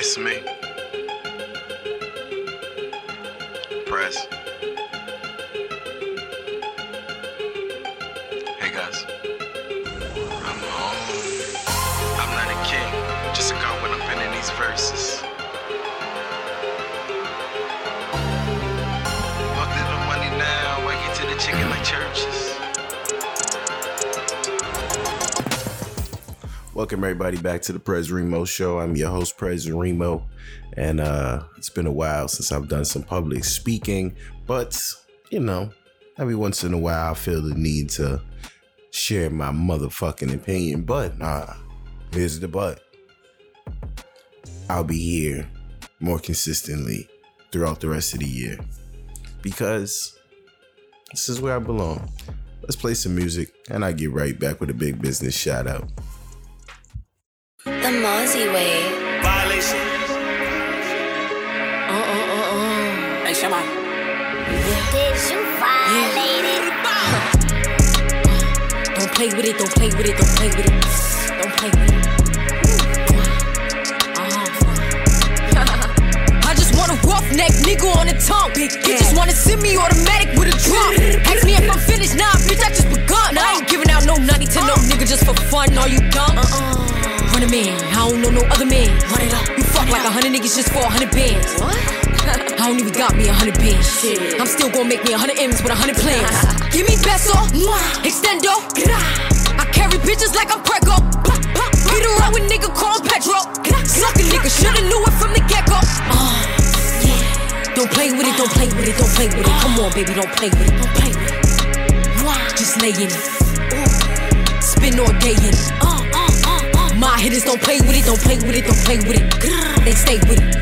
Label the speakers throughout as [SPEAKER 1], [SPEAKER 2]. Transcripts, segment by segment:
[SPEAKER 1] It's me. Press.
[SPEAKER 2] Welcome everybody back to the Pres Remo Show. I'm your host, Pres Remo, and uh, it's been a while since I've done some public speaking, but you know, every once in a while I feel the need to share my motherfucking opinion. But uh, here's the but. I'll be here more consistently throughout the rest of the year because this is where I belong. Let's play some music, and I get right back with a big business shout out.
[SPEAKER 3] The Mozzie way.
[SPEAKER 4] Violation.
[SPEAKER 5] Uh, uh, uh, uh. Hey, Shama.
[SPEAKER 3] Did you violate it?
[SPEAKER 5] Don't play with it, don't play with it, don't play with it. Don't play with it. Uh-huh. I just want a roughneck nigga on the tongue. Big just wanna send me automatic with a drum. Ask me if I'm finished, nah, bitch, I just begun. I ain't giving out no nutty to no nigga just for fun. Are you dumb? A man, I don't know no other man. Run it up. You fuck like a hundred niggas just for a hundred bands. What? I don't even got me a hundred bands. Shit. I'm still gonna make me a hundred M's with a hundred plans. Give me peso, extendo. I carry bitches like I'm Prego. Beat around with nigga called Petro. Suck a nigga, shoulda knew it from the get go. Uh, don't play with it, don't play with it, don't play with it. Come on, baby, don't play with it, don't play with it. Just lay in it. Spin all day in it. Uh. My hitters don't play with it, don't play with it, don't play with it. They stay with it.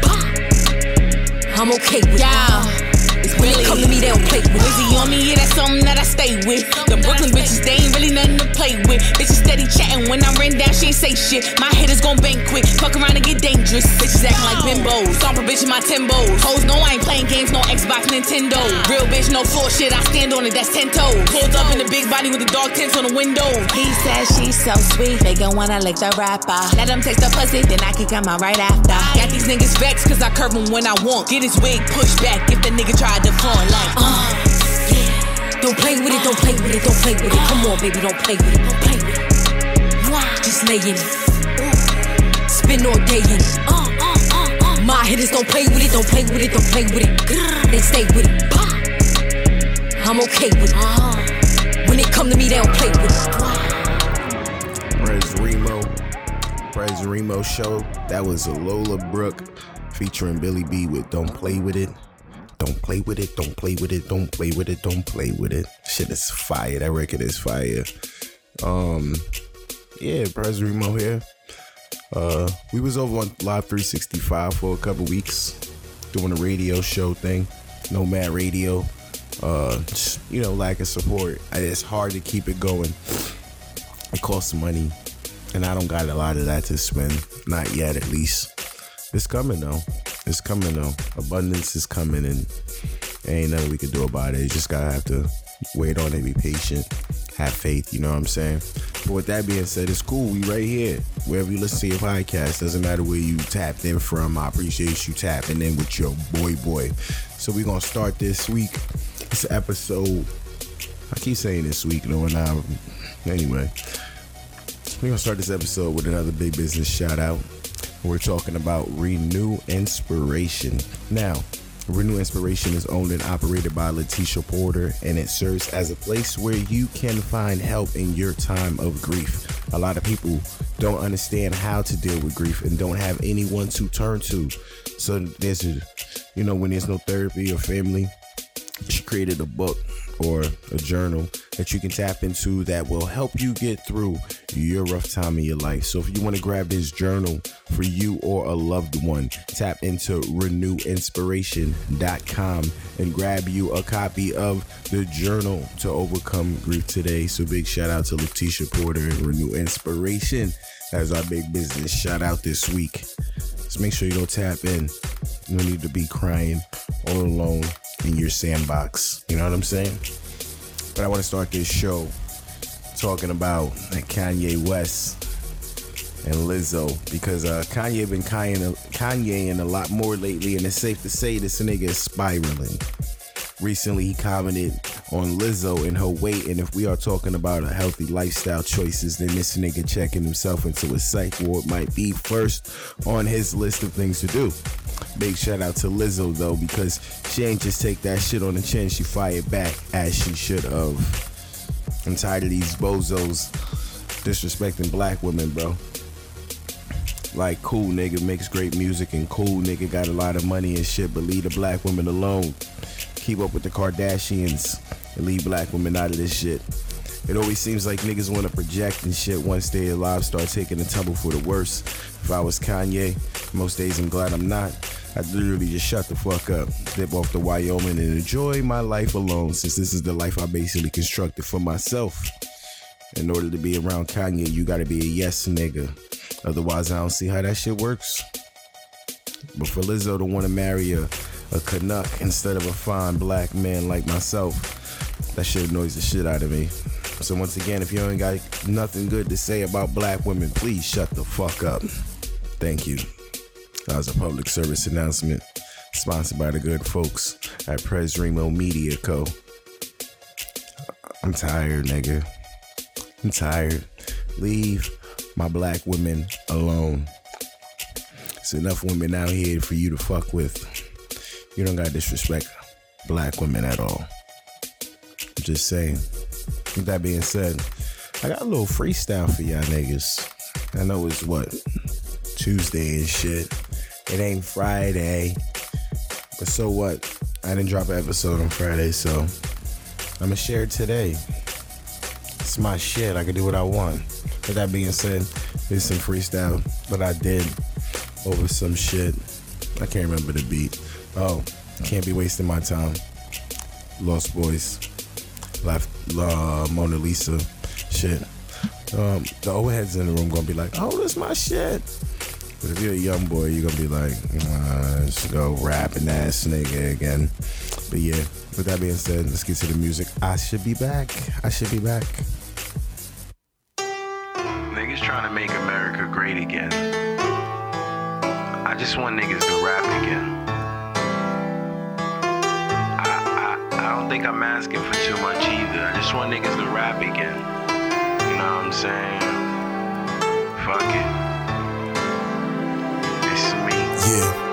[SPEAKER 5] I'm okay with it. When they come to me, they don't play with it.
[SPEAKER 6] Wizzy on me, yeah, that's something that I stay with. The Brooklyn bitches, they ain't really nothing to play with. Bitches steady chatting when I ran down, she ain't say shit. My head hitters gon' bang quick, fuck around and get dangerous. Bitches acting like bimbos, stomp a bitch in my timbos. Hoes know I ain't playing games, no Xbox, Nintendo. Real bitch, no full shit, I stand on it, that's 10 toes. Pulled up in the big body with the dog tints on the windows.
[SPEAKER 7] He says she's so sweet, they gon' wanna lick the rapper. Let him taste the pussy, then I can come out right after.
[SPEAKER 6] Got these niggas vexed cause I curve him when I want. Get his wig pushed back if the nigga tried to flaunt like.
[SPEAKER 5] Uh, yeah. Don't play with it, don't play with it, don't play with it. Come on, baby, don't play with it, don't play with it. Just lay in it. Spin all day in it. Uh, uh, uh, My hitters don't play with it, don't play with it, don't play with it. They stay with it. I'm okay with it. Uh-huh. When they come to me, they don't play with it.
[SPEAKER 2] Pres Remo, Pres Remo show. That was Lola Brooke featuring Billy B with "Don't Play with It." Don't play with it. Don't play with it. Don't play with it. Don't play with it. Shit is fire. That record is fire. Um, yeah, Pres Remo here. Uh, we was over on Live 365 for a couple weeks doing a radio show thing. Nomad Radio. Uh, just, you know, lack of support. It's hard to keep it going it costs money and i don't got a lot of that to spend not yet at least it's coming though it's coming though. Abundance is coming and ain't nothing we can do about it. You just gotta have to wait on it be patient have faith you know what i'm saying? But with that being said it's cool. We right here. Wherever you listen to your podcast doesn't matter where you tapped in from i appreciate you tapping in with your boy boy. So we're gonna start this week. This episode I keep saying this week, though, and now, anyway, we're gonna start this episode with another big business shout out. We're talking about Renew Inspiration. Now, Renew Inspiration is owned and operated by Letitia Porter, and it serves as a place where you can find help in your time of grief. A lot of people don't understand how to deal with grief and don't have anyone to turn to. So there's a, you know, when there's no therapy or family, she created a book or a journal that you can tap into that will help you get through your rough time in your life. So if you want to grab this journal for you or a loved one, tap into renewinspiration.com and grab you a copy of the journal to overcome grief today. So big shout out to Letitia Porter and Renew Inspiration as our big business shout out this week. Just make sure you go tap in. Don't need to be crying all alone in your sandbox. You know what I'm saying? But I want to start this show talking about Kanye West and Lizzo because uh, Kanye been Kanye, Kanye a lot more lately, and it's safe to say this nigga is spiraling. Recently, he commented on Lizzo and her weight, and if we are talking about a healthy lifestyle choices, then this nigga checking himself into a psych ward might be first on his list of things to do. Big shout out to Lizzo though, because she ain't just take that shit on the chin, she fired back as she should have. I'm tired of these bozos disrespecting black women, bro. Like, cool nigga makes great music and cool nigga got a lot of money and shit, but leave the black women alone keep up with the Kardashians and leave black women out of this shit. It always seems like niggas want to project and shit once they alive start taking a tumble for the worse. If I was Kanye, most days I'm glad I'm not. I'd literally just shut the fuck up, dip off to Wyoming, and enjoy my life alone since this is the life I basically constructed for myself. In order to be around Kanye, you gotta be a yes nigga. Otherwise, I don't see how that shit works. But for Lizzo to wanna marry a a Canuck instead of a fine black man like myself. That shit annoys the shit out of me. So once again, if you ain't got nothing good to say about black women, please shut the fuck up. Thank you. That was a public service announcement sponsored by the good folks at Pres Remo Media Co. I'm tired, nigga. I'm tired. Leave my black women alone. It's enough women out here for you to fuck with. You don't gotta disrespect black women at all. I'm just saying. With that being said, I got a little freestyle for y'all niggas. I know it's what Tuesday and shit. It ain't Friday, but so what? I didn't drop an episode on Friday, so I'm gonna share it today. It's my shit. I can do what I want. With that being said, there's some freestyle that I did over some shit. I can't remember the beat. Oh, can't be wasting my time. Lost Boys, left uh, Mona Lisa, shit. Um, the old heads in the room gonna be like, "Oh, this my shit." But if you're a young boy, you're gonna be like, uh, "Let's go rapping ass nigga again." But yeah, with that being said, let's get to the music. I should be back. I should be back.
[SPEAKER 1] Niggas trying to make America great again. I just want niggas to rap again. Don't think I'm asking for too much either. I just want niggas to rap again. You know what I'm saying? Fuck it. It's me.
[SPEAKER 2] Yeah.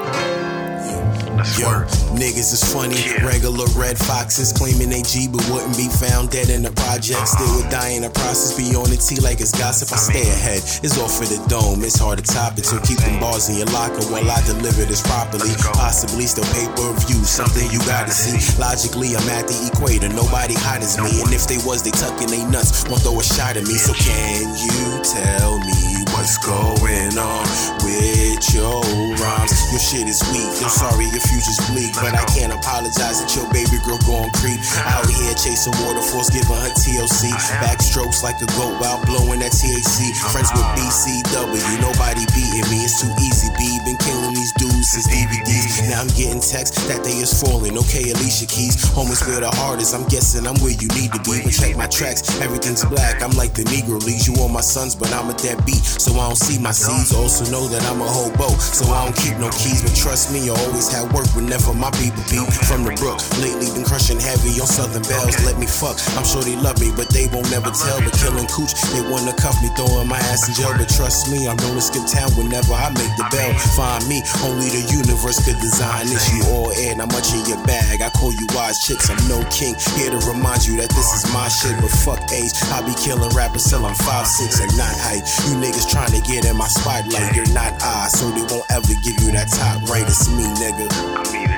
[SPEAKER 1] Yo,
[SPEAKER 2] niggas is funny. Yeah. Regular red foxes claiming they G but wouldn't be found dead in the project. Uh-huh. Still would die in the process. Be on the T like it's gossip. I, stay ahead. It's off for the dome. It's hard to top it. So keep them bars in your locker while I deliver this properly. Possibly still pay per view. Something you gotta see. Logically, I'm at the equator. Nobody hot as me. And if they was, they tucking they nuts. Won't throw a shot at me. So can you tell me what's going on with your rhymes? Your shit is weak. I'm sorry your future's bleak, but I can't apologize that your baby girl going creep. Out here chasing waterfalls, giving her TLC. Backstrokes like a goat while blowing that THC. Friends with BCW, nobody beating me. It's too easy, B. Been killing these dudes since DVDs. Now I'm getting texts that they is falling. Okay, Alicia Keys. Homies where the hardest. I'm guessing I'm where you need to be. But check my tracks, everything's black. I'm like the Negro Leagues. You want my sons, but I'm a deadbeat. So I don't see my seeds. Also know that I'm a hobo. So I don't keep no keys. But trust me, I always have work whenever my people be from the brook. Lately been crushing heavy on Southern Bells. Let me fuck. I'm sure they love me, but they won't never tell. But killing cooch, they wanna cuff me, throwing my ass in jail. But trust me, I'm to skip town whenever I make the bell. Find me, only the universe could design this. You all in, I'm much in your bag. I call you wise chicks, I'm no king. Here to remind you that this is my shit, but fuck age. I be killing rappers till I'm 5'6 and not height. You niggas trying to get in my spotlight, you're not I, so they won't ever give you that top right. It's me, nigga.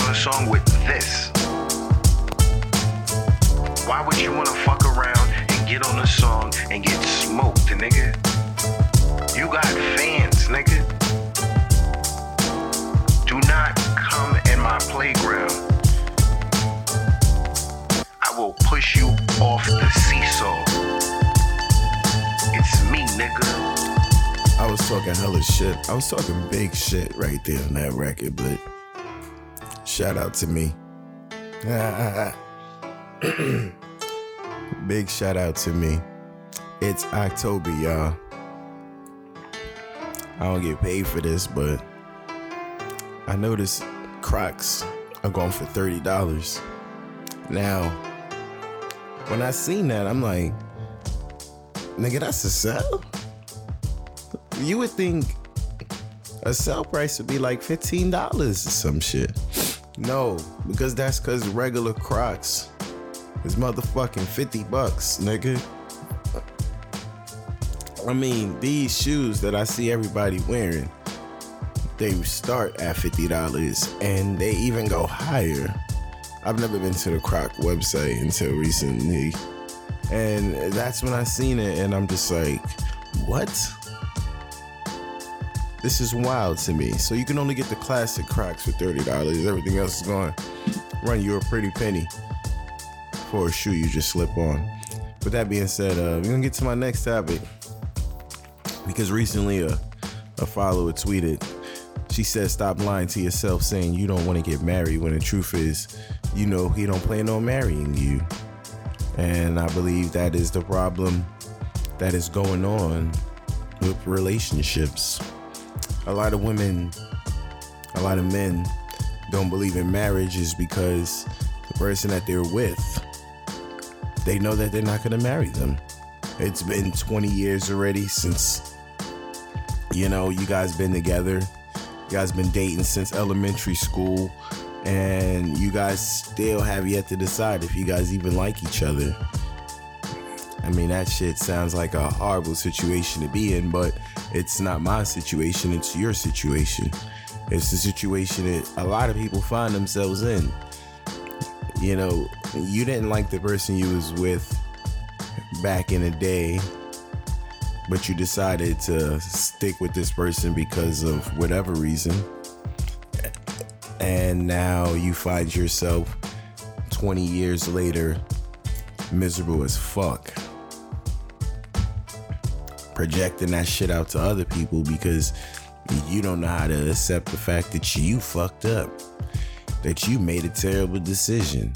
[SPEAKER 1] On a song with this? Why would you wanna fuck around and get on a song and get smoked, nigga. You got fans, nigga. Do not come in my playground I will push you off the seesaw. It's me, nigga.
[SPEAKER 2] I was talking hella shit. I was talking big shit right there on that record, but shout out to me. big shout out to me. It's October, y'all. I don't get paid for this, but I noticed Crocs are going for $30. Now, when I seen that, I'm like, nigga, that's a sell? You would think a sell price would be like $15 or some shit. No, because that's because regular Crocs is motherfucking 50 bucks, nigga. I mean, these shoes that I see everybody wearing, they start at $50 and they even go higher. I've never been to the Croc website until recently. And that's when I seen it and I'm just like, what? This is wild to me. So you can only get the classic Crocs for $30. Everything else is going run you a pretty penny for a shoe you just slip on. With that being said, uh, we're gonna get to my next topic because recently a, a follower tweeted she said stop lying to yourself saying you don't want to get married when the truth is you know he don't plan on marrying you and i believe that is the problem that is going on with relationships a lot of women a lot of men don't believe in marriage is because the person that they're with they know that they're not going to marry them. It's been 20 years already since you know you guys been together. You guys been dating since elementary school and you guys still have yet to decide if you guys even like each other. I mean that shit sounds like a horrible situation to be in but it's not my situation it's your situation. It's the situation that a lot of people find themselves in. You know you didn't like the person you was with back in the day but you decided to stick with this person because of whatever reason. And now you find yourself 20 years later miserable as fuck projecting that shit out to other people because you don't know how to accept the fact that you fucked up that you made a terrible decision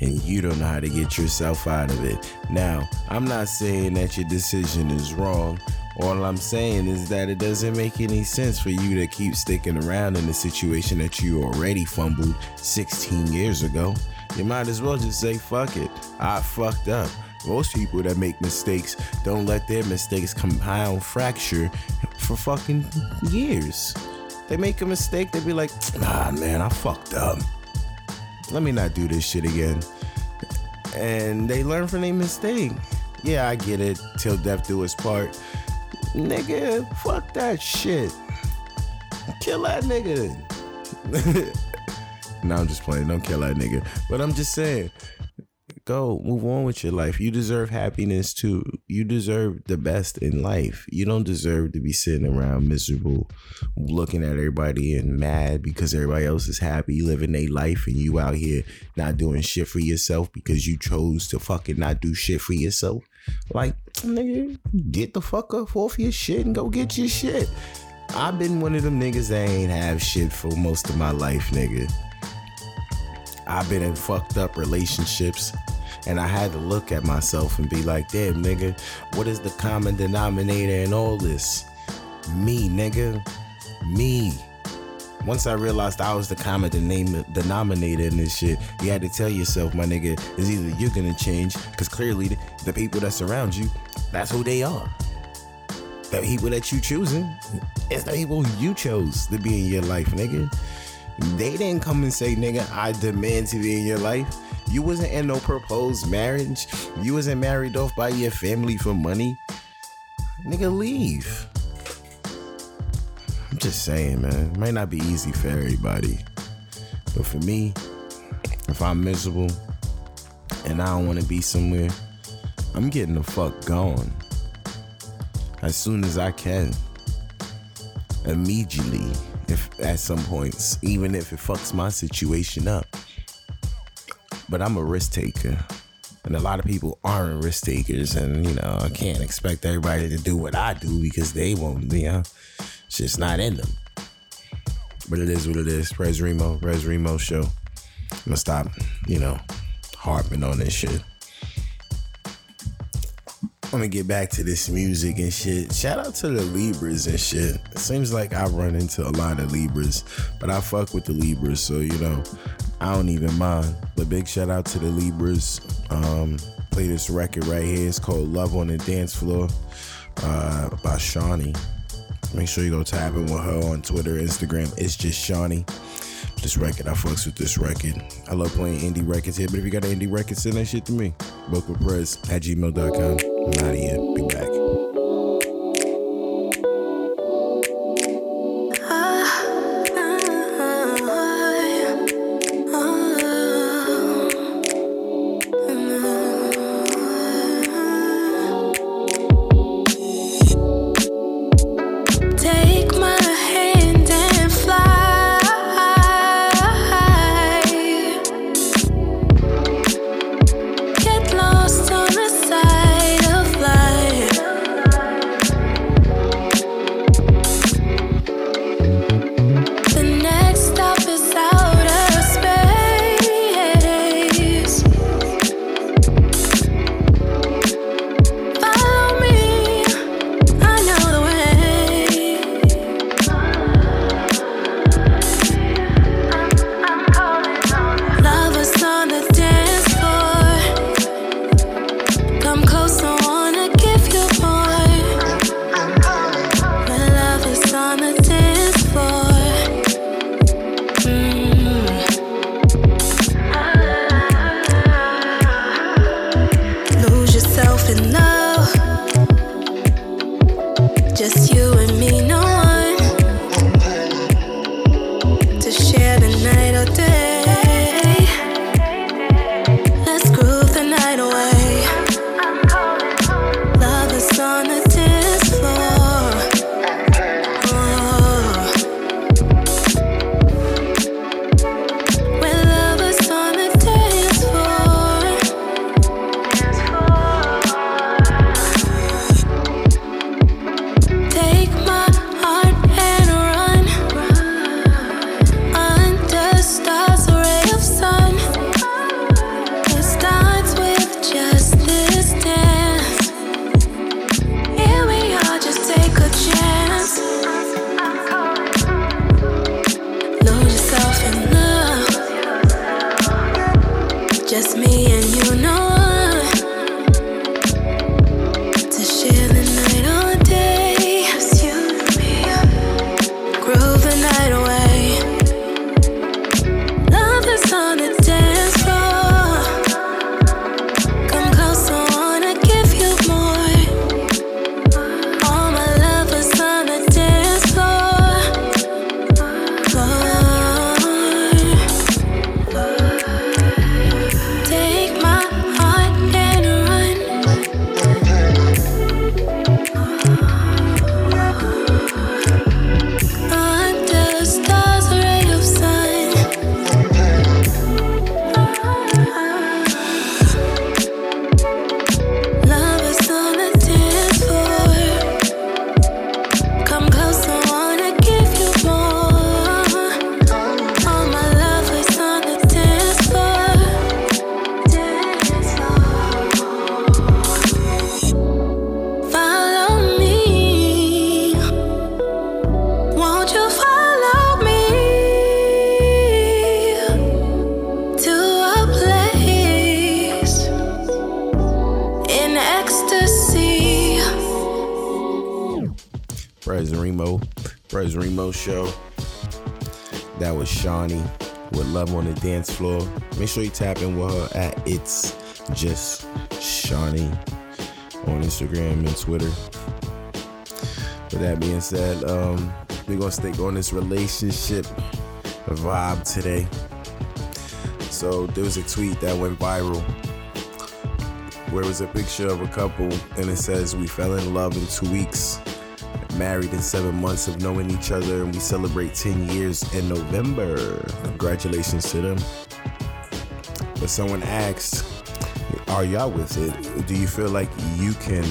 [SPEAKER 2] and you don't know how to get yourself out of it. Now, I'm not saying that your decision is wrong. All I'm saying is that it doesn't make any sense for you to keep sticking around in a situation that you already fumbled 16 years ago. You might as well just say, fuck it, I fucked up. Most people that make mistakes don't let their mistakes compound fracture for fucking years. They make a mistake, they be like, nah, man, I fucked up let me not do this shit again. And they learn from their mistake. Yeah, I get it. Till death do us part. Nigga, fuck that shit. Kill that nigga. no, I'm just playing. Don't kill that nigga. But I'm just saying, go move on with your life. You deserve happiness too. You deserve the best in life. You don't deserve to be sitting around miserable, looking at everybody and mad because everybody else is happy living their life and you out here not doing shit for yourself because you chose to fucking not do shit for yourself. Like, nigga, get the fuck up off your shit and go get your shit. I've been one of them niggas that ain't have shit for most of my life, nigga. I've been in fucked up relationships. And I had to look at myself and be like, damn, nigga, what is the common denominator in all this? Me, nigga. Me. Once I realized I was the common denominator in this shit, you had to tell yourself, my nigga, is either you're gonna change, because clearly the, the people that surround you, that's who they are. The people that you choosing, it's the people you chose to be in your life, nigga. They didn't come and say, nigga, I demand to be in your life. You wasn't in no proposed marriage. You wasn't married off by your family for money. Nigga, leave. I'm just saying, man. It might not be easy for everybody. But for me, if I'm miserable and I don't want to be somewhere, I'm getting the fuck gone. As soon as I can. Immediately, if at some points, even if it fucks my situation up. But I'm a risk taker.
[SPEAKER 8] And a lot of people aren't risk takers, and you know, I can't expect everybody to do what I do because they won't, you know, it's just not in them. But it is what it is. Pres Remo, Pres Remo show. I'm gonna stop, you know, harping on this shit. I'm gonna get back to this music and shit. Shout out to the Libras and shit. It seems like I run into a lot of Libras, but I fuck with the Libras, so you know, I don't even mind. But big shout out to the Libras. Um, play this record right here. It's called Love on the Dance Floor uh, by Shauny. Make sure you go tap in with her on Twitter, Instagram. It's just Shauny. This record, I fucks with this record. I love playing indie records here, but if you got an indie record, send that shit to me. Book with Prez at gmail.com. I'm out of here. Be back. Remo show. That was Shauny with Love on the Dance Floor. Make sure you tap in with her at It's Just Shauny on Instagram and Twitter. With that being said, um, we're gonna stick on this relationship vibe today. So there was a tweet that went viral where it was a picture of a couple and it says we fell in love in two weeks married in seven months of knowing each other and we celebrate 10 years in november congratulations to them but someone asked
[SPEAKER 2] Are y'all with it? Do you feel like you can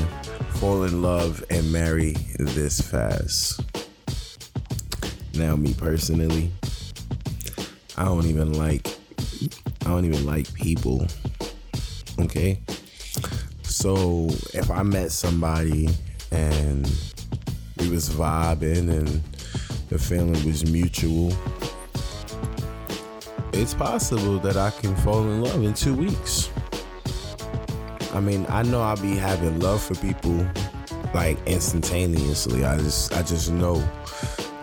[SPEAKER 2] fall in love and marry this fast? Now, me personally, I don't even like I don't even like people. Okay? So, if I met somebody and we was vibing and the feeling was mutual, it's possible that I can fall in love in 2 weeks. I mean, I know I'll be having love for people like instantaneously. I just I just know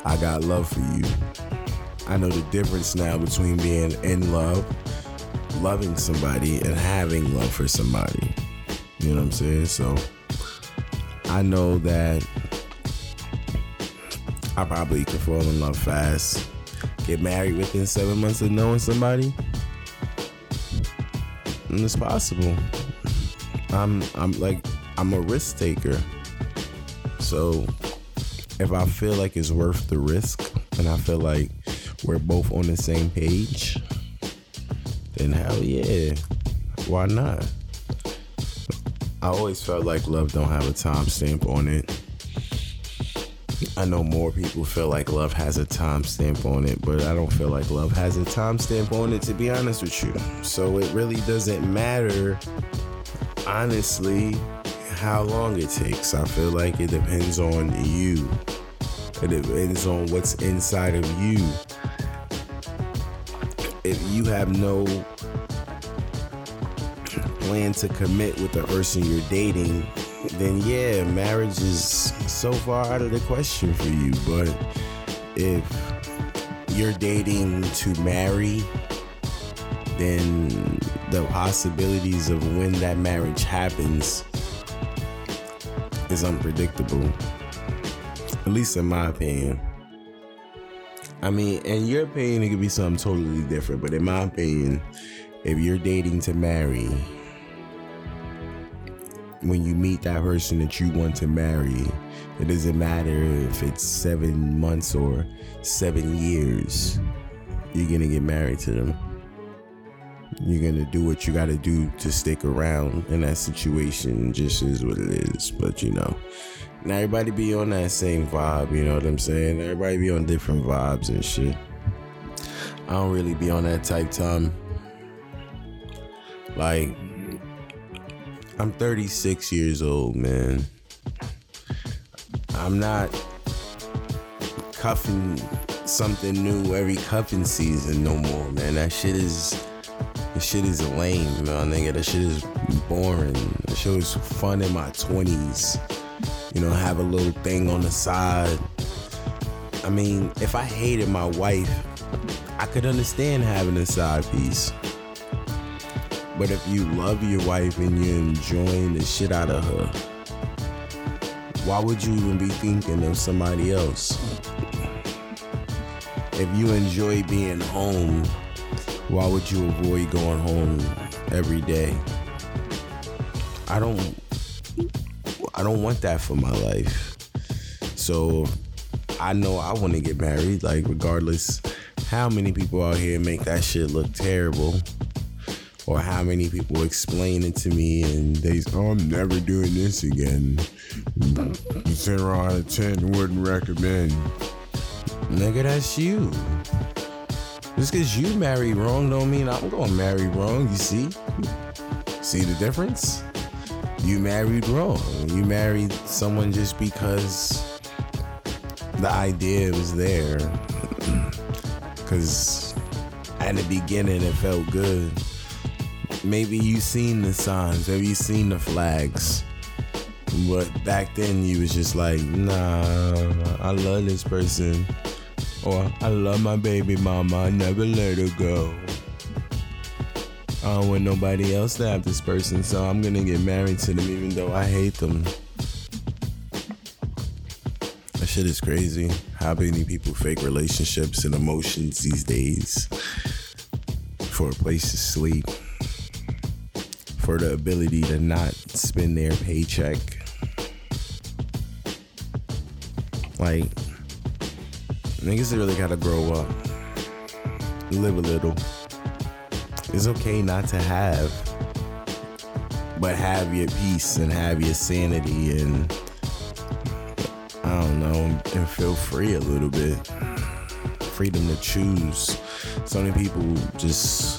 [SPEAKER 2] I got love for you. I know the difference now between being in love, loving somebody, and having love for somebody. You know what I'm saying? So I know that I probably could fall in love fast. Get married within seven months of knowing somebody. And it's possible. I'm I'm like I'm a risk taker. So if I feel like it's worth the risk and I feel like we're both on the same page, then hell yeah. Why not? I always felt like love don't have a timestamp on it. I know more people feel like love has a timestamp on it, but I don't feel like love has a timestamp on it to be honest with you. So it really doesn't matter honestly how long it takes. I feel like it depends on you. It depends on what's inside of you. If you have no plan to commit with the person you're dating, then yeah, marriage is so far out of the question for you. But if you're dating to marry, then the possibilities of when that marriage happens is unpredictable. At least in my opinion. I mean, in your opinion, it could be something totally different, but in my opinion, if you're dating to marry, when you meet that person that you want to marry, it doesn't matter if it's seven months or seven years, you're gonna get married to them. You're gonna do what you gotta do to stick around in that situation, just is what it is. But you know, now everybody be on that same vibe, you know what I'm saying? Everybody be on different vibes and shit. I don't really be on that type time. Like, I'm 36 years old, man. I'm not cuffing something new every cuffing season no more, man. That shit is that shit is lame, man, nigga. That shit is boring. That shit was fun in my 20s. You know, have a little thing on the side. I mean, if I hated my wife, I could understand having a side piece. But if you love your wife and you're enjoying the shit out of her, why would you even be thinking of somebody else? If you enjoy being home, why would you avoid going home every day? I don't I don't want that for my life. So I know I want to get married, like regardless how many people out here make that shit look terrible or how many people explain it to me and they oh I'm never doing this again. Zero out of ten wouldn't recommend. Nigga, that's you. Just cause you married wrong don't mean I'm gonna marry wrong, you see? See the difference? You married wrong. You married someone just because the idea was there. Cause at the beginning it felt good. Maybe you seen the signs, maybe you seen the flags. But back then you was just like, nah, I love this person. Or I love my baby mama, I never let her go. I don't want nobody else to have this person, so I'm gonna get married to them even though I hate them. That shit is crazy. How many people fake relationships and emotions these days for a place to sleep, for the ability to not spend their paycheck. Like, niggas really gotta grow up, live a little. It's okay not to have. but have your peace and have your sanity and I don't know and feel free a little bit. Freedom to choose. So many people just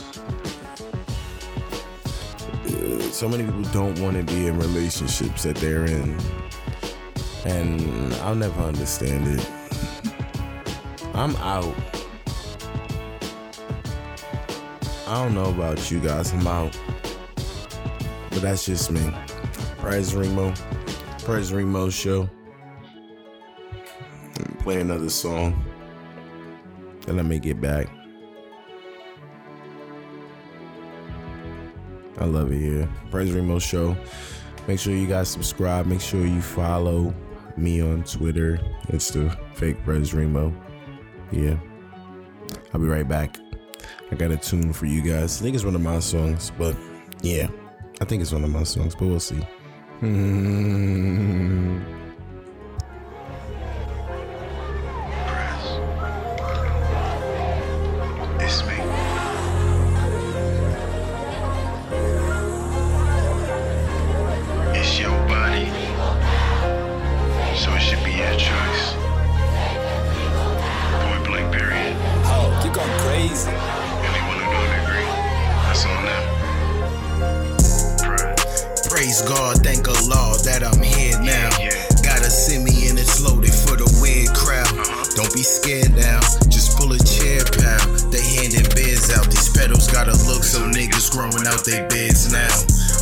[SPEAKER 2] so many people don't want to be in relationships that they're in. And I'll never understand it. I'm out. I don't know about you guys. I'm out. But that's just me. Pres Remo. Pres Remo show. Play another song. And let me get back. I love it here. Pres Remo Show. Make sure you guys subscribe. Make sure you follow me on Twitter. It's the fake Pres Remo. Yeah. I'll be right back. I got a tune for you guys. I think it's one of my songs, but yeah. I think it's one of my songs, but we'll see.
[SPEAKER 1] It's
[SPEAKER 9] Praise God, thank Allah that I'm here now. Gotta send me and it's loaded for the weird crowd. Uh-huh. Don't be scared now, just pull a chair, pal. They handing beds out. These pedals gotta look so niggas growing out their beds now.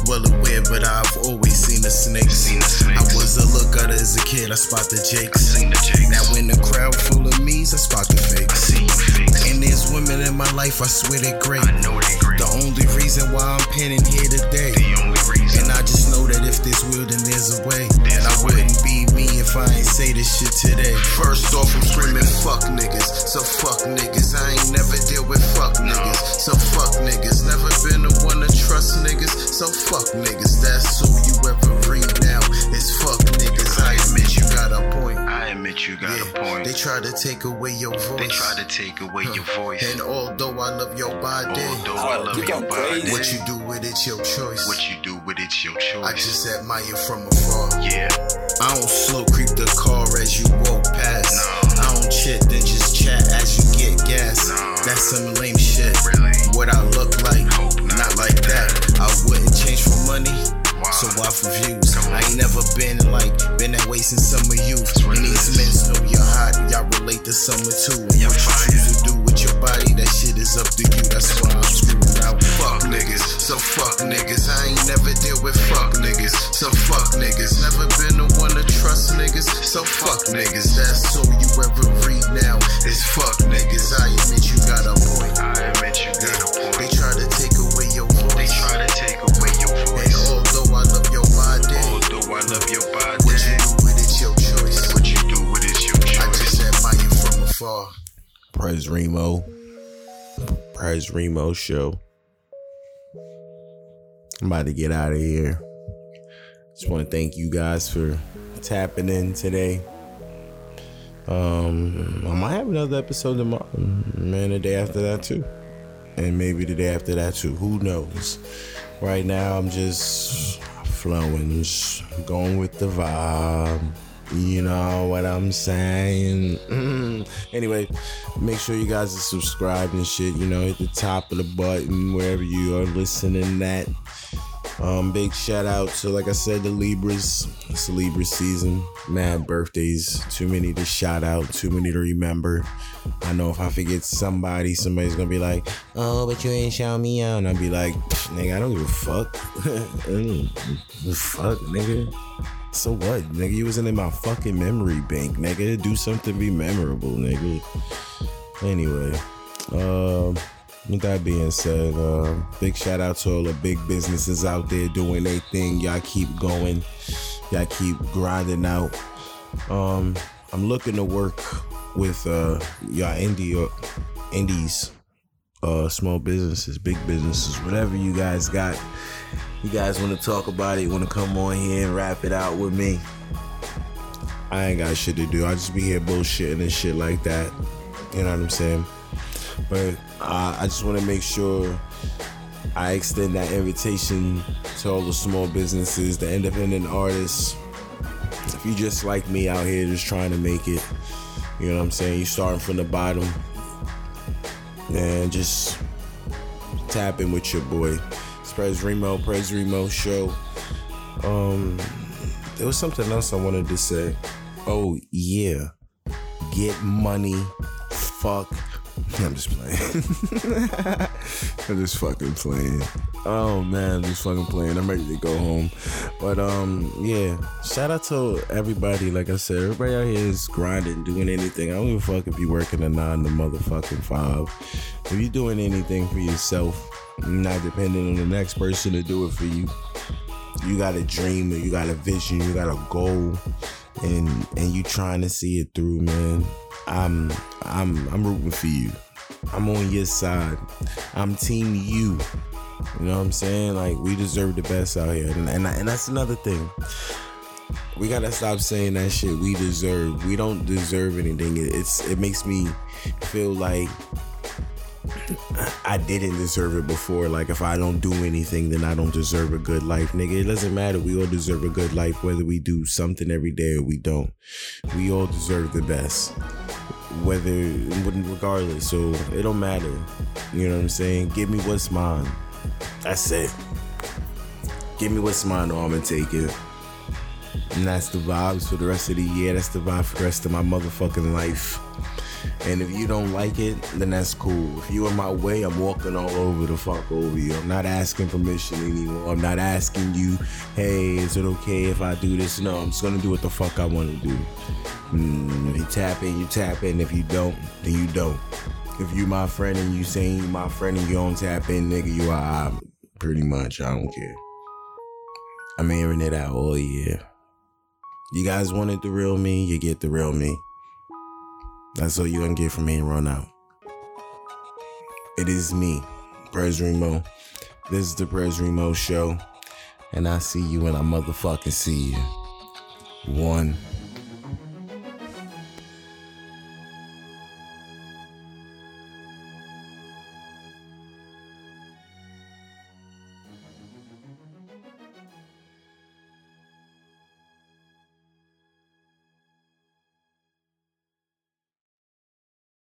[SPEAKER 9] Well aware, but I've always seen the snakes. I was a looker as a kid, I spot the jakes.
[SPEAKER 1] Seen the jakes.
[SPEAKER 9] Now in the crowd full of me's, I spot the fakes.
[SPEAKER 1] see you fakes.
[SPEAKER 9] And there's women in my life, I swear they're great.
[SPEAKER 1] I know they great.
[SPEAKER 9] The only reason why I'm penning here today.
[SPEAKER 1] The only reason.
[SPEAKER 9] And I just know that if there's will, then there's a way. And I wouldn't be me if I ain't say this shit today. First off, I'm screaming fuck niggas. So fuck niggas. I ain't never deal with fuck niggas. So fuck niggas. Never been the one to trust niggas. So fuck niggas. That's who you ever read now. It's fuck admit you got a point. They try to take away your voice.
[SPEAKER 1] They try to take away your voice.
[SPEAKER 9] And although I love your body,
[SPEAKER 1] Although I love
[SPEAKER 10] you
[SPEAKER 1] your body,
[SPEAKER 10] crazy.
[SPEAKER 9] what you do with it's your choice.
[SPEAKER 1] what you do with it's your choice.
[SPEAKER 9] I just admire from afar.
[SPEAKER 1] yeah.
[SPEAKER 9] I don't slow creep the car as you walk past.
[SPEAKER 1] No.
[SPEAKER 9] I don't chit, then just chat as you get gas.
[SPEAKER 1] No.
[SPEAKER 9] That's some lame shit.
[SPEAKER 1] Really?
[SPEAKER 9] What I look like,
[SPEAKER 1] Hope not.
[SPEAKER 9] not like that. I wouldn't change for money. So for views? I ain't never been like been that way since summer youth. And these men know you're hot, y'all relate to summer too. And what you choose to do with your body, that shit is up to you. That's why I'm screaming out, fuck niggas. So fuck niggas. I ain't never deal with fuck niggas. So fuck niggas. Never been the one to trust niggas. So fuck niggas. That's all you ever read now. Is fuck niggas. I admit you got a point.
[SPEAKER 1] I admit you got a point.
[SPEAKER 9] Love your body, what you do with it's your choice.
[SPEAKER 1] what you do with it's your
[SPEAKER 9] I
[SPEAKER 1] choice.
[SPEAKER 9] just admire from afar.
[SPEAKER 2] Pres Remo. Pres Remo show. I'm about to get out of here. Just want to thank you guys for tapping in today. Um, I might have another episode tomorrow, man. The day after that too, and maybe the day after that too. Who knows? Right now, I'm just just going with the vibe. You know what I'm saying? Mm-hmm. anyway, make sure you guys are subscribed and shit. You know, hit the top of the button wherever you are listening. That um, big shout out to, like I said, the Libras. It's the Libra season. Mad birthdays. Too many to shout out. Too many to remember. I know if I forget somebody, somebody's gonna be like, "Oh, but you ain't shout me out," and I'll be like, "Nigga, I don't give a fuck. Mm, fuck, nigga." So what, nigga? You wasn't in my fucking memory bank, nigga. Do something be memorable, nigga. Anyway, um, with that being said, uh, big shout out to all the big businesses out there doing their thing. Y'all keep going. Y'all keep grinding out. Um, I'm looking to work with uh y'all indie uh, indies, uh, small businesses, big businesses, whatever you guys got. You guys want to talk about it? Want to come on here and rap it out with me? I ain't got shit to do. I just be here bullshitting and shit like that. You know what I'm saying? But uh, I just want to make sure I extend that invitation to all the small businesses, the independent artists. If you just like me out here, just trying to make it, you know what I'm saying? You starting from the bottom, and just tap in with your boy. It's Pres Remo, Pres Remo show. Um, there was something else I wanted to say. Oh yeah, get money, fuck. I'm just playing. I'm just fucking playing. Oh man, I'm just fucking playing. I'm ready to go home. But um, yeah. Shout out to everybody. Like I said, everybody out here is grinding, doing anything. I don't give a fuck if you working a nine to motherfucking five. If you doing anything for yourself, not depending on the next person to do it for you. You got a dream, you got a vision, you got a goal, and and you trying to see it through, man. I'm I'm I'm rooting for you. I'm on your side. I'm team you. You know what I'm saying? Like we deserve the best out here, and and, and that's another thing. We gotta stop saying that shit. We deserve. We don't deserve anything. It- It's it makes me feel like I didn't deserve it before. Like if I don't do anything, then I don't deserve a good life, nigga. It doesn't matter. We all deserve a good life, whether we do something every day or we don't. We all deserve the best, whether wouldn't regardless. So it don't matter. You know what I'm saying? Give me what's mine. That's it. Give me what's mine, or I'm gonna take it. And that's the vibes for the rest of the year. That's the vibe for the rest of my motherfucking life. And if you don't like it, then that's cool. If you in my way, I'm walking all over the fuck over you. I'm not asking permission anymore. I'm not asking you, hey, is it okay if I do this? No, I'm just gonna do what the fuck I wanna do. Mm, you tap in, you tap in. If you don't, then you don't. If you my friend and you saying you my friend and you don't tap in, nigga, you are out. pretty much. I don't care. I'm airing it out all year. You guys wanted the real me, you get the real me. That's all you're gonna get from me and run out. It is me, Pres Remo. This is the Pres Remo show. And I see you when I motherfucking see you. One.